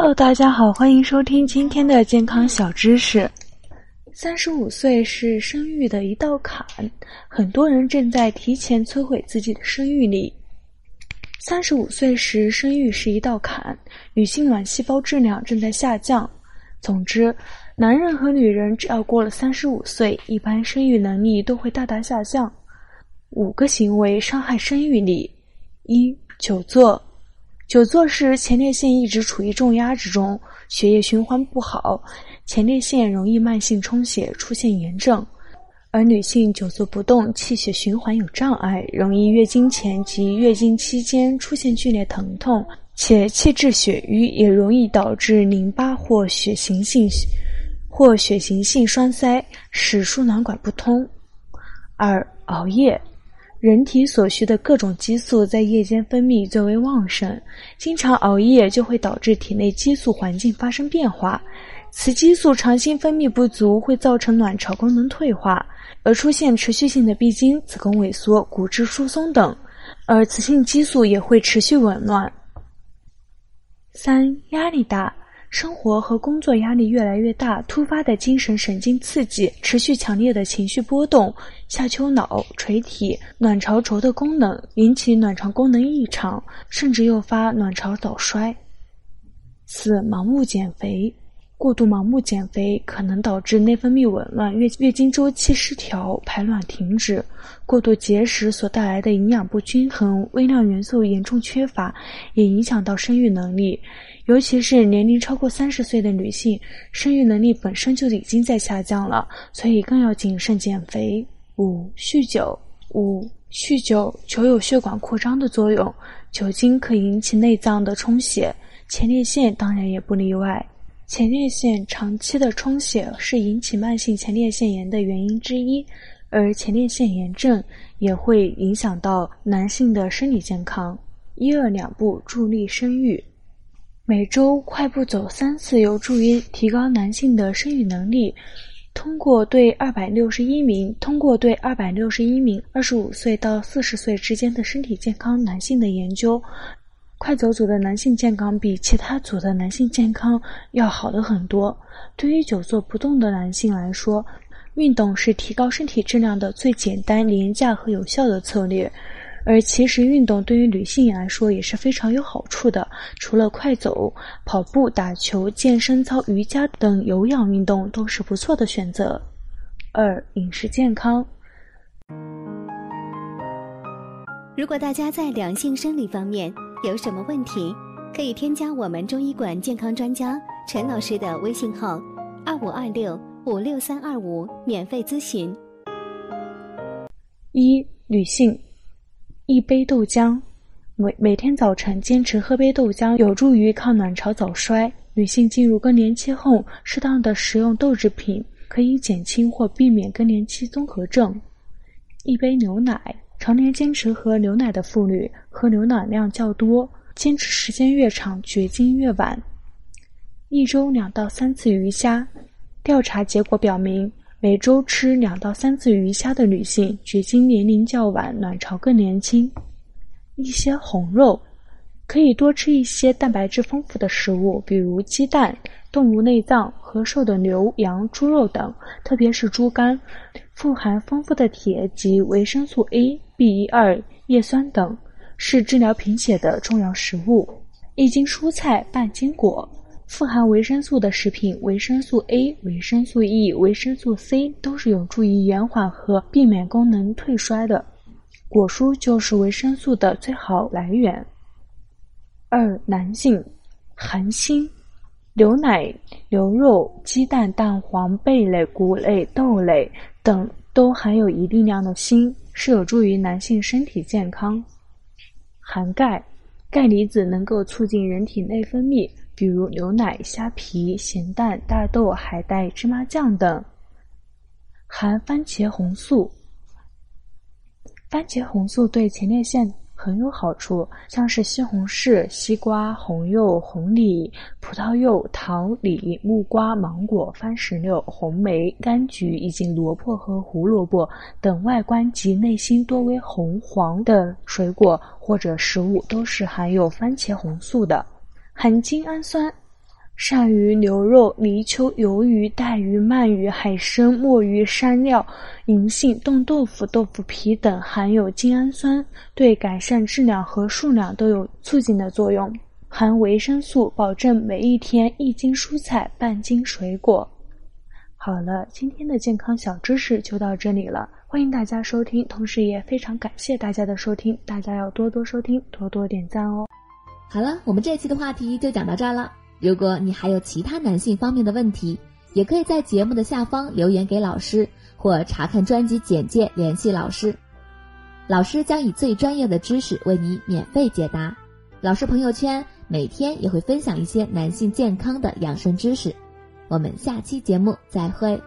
Hello，大家好，欢迎收听今天的健康小知识。三十五岁是生育的一道坎，很多人正在提前摧毁自己的生育力。三十五岁时生育是一道坎，女性卵细胞质量正在下降。总之，男人和女人只要过了三十五岁，一般生育能力都会大大下降。五个行为伤害生育力：一、久坐。久坐时，前列腺一直处于重压之中，血液循环不好，前列腺容易慢性充血，出现炎症。而女性久坐不动，气血循环有障碍，容易月经前及月经期间出现剧烈疼痛，且气滞血瘀，也容易导致淋巴或血行性或血行性栓塞，使输卵管不通。二、熬夜。人体所需的各种激素在夜间分泌最为旺盛，经常熬夜就会导致体内激素环境发生变化，雌激素长期分泌不足会造成卵巢功能退化，而出现持续性的闭经、子宫萎缩、骨质疏松等，而雌性激素也会持续紊乱。三、压力大。生活和工作压力越来越大，突发的精神神经刺激，持续强烈的情绪波动，下丘脑垂体、卵巢轴的功能引起卵巢功能异常，甚至诱发卵巢早衰。四、盲目减肥。过度盲目减肥可能导致内分泌紊乱、月月经周期失调、排卵停止；过度节食所带来的营养不均衡、微量元素严重缺乏，也影响到生育能力。尤其是年龄超过三十岁的女性，生育能力本身就已经在下降了，所以更要谨慎减肥。五、酗酒。五、酗酒，酒有血管扩张的作用，酒精可引起内脏的充血，前列腺当然也不例外。前列腺长期的充血是引起慢性前列腺炎的原因之一，而前列腺炎症也会影响到男性的生理健康。一二两步助力生育，每周快步走三次有助于提高男性的生育能力。通过对二百六十一名通过对二百六十一名二十五岁到四十岁之间的身体健康男性的研究。快走组的男性健康比其他组的男性健康要好的很多。对于久坐不动的男性来说，运动是提高身体质量的最简单、廉价和有效的策略。而其实，运动对于女性来说也是非常有好处的。除了快走、跑步、打球、健身操、瑜伽等有氧运动都是不错的选择。二、饮食健康。如果大家在两性生理方面，有什么问题，可以添加我们中医馆健康专家陈老师的微信号：二五二六五六三二五，免费咨询。一、女性，一杯豆浆，每每天早晨坚持喝杯豆浆，有助于抗卵巢早衰。女性进入更年期后，适当的食用豆制品，可以减轻或避免更年期综合症。一杯牛奶。常年坚持喝牛奶的妇女，喝牛奶量较多，坚持时间越长，绝经越晚。一周两到三次鱼虾，调查结果表明，每周吃两到三次鱼虾的女性，绝经年龄较晚，卵巢更年轻。一些红肉。可以多吃一些蛋白质丰富的食物，比如鸡蛋、动物内脏、和瘦的牛、羊、猪肉等，特别是猪肝，富含丰富的铁及维生素 A、B 一二、叶酸等，是治疗贫血的重要食物。一斤蔬菜半斤果，富含维生素的食品，维生素 A、维生素 E、维生素 C 都是有助于延缓和避免功能退衰的。果蔬就是维生素的最好来源。二、男性，含锌，牛奶、牛肉、鸡蛋、蛋黄、贝类、谷类、豆类等都含有一定量的锌，是有助于男性身体健康。含钙，钙离子能够促进人体内分泌，比如牛奶、虾皮、咸蛋、大豆、海带、芝麻酱等。含番茄红素，番茄红素对前列腺。很有好处，像是西红柿、西瓜、红柚、红李、葡萄柚、桃李、木瓜、芒果、番石榴、红梅、柑橘以及萝卜和胡萝卜等外观及内心多为红黄的水果或者食物，都是含有番茄红素的。含精氨酸，鳝鱼、牛肉、泥鳅、鱿鱼、带鱼、鳗鱼、海参、墨鱼、山料、银杏、冻豆腐、豆腐皮等含有精氨酸，对改善质量和数量都有促进的作用。含维生素，保证每一天一斤蔬菜，半斤水果。好了，今天的健康小知识就到这里了，欢迎大家收听，同时也非常感谢大家的收听，大家要多多收听，多多点赞哦。好了，我们这期的话题就讲到这儿了。如果你还有其他男性方面的问题，也可以在节目的下方留言给老师，或查看专辑简介联系老师。老师将以最专业的知识为你免费解答。老师朋友圈每天也会分享一些男性健康的养生知识。我们下期节目再会。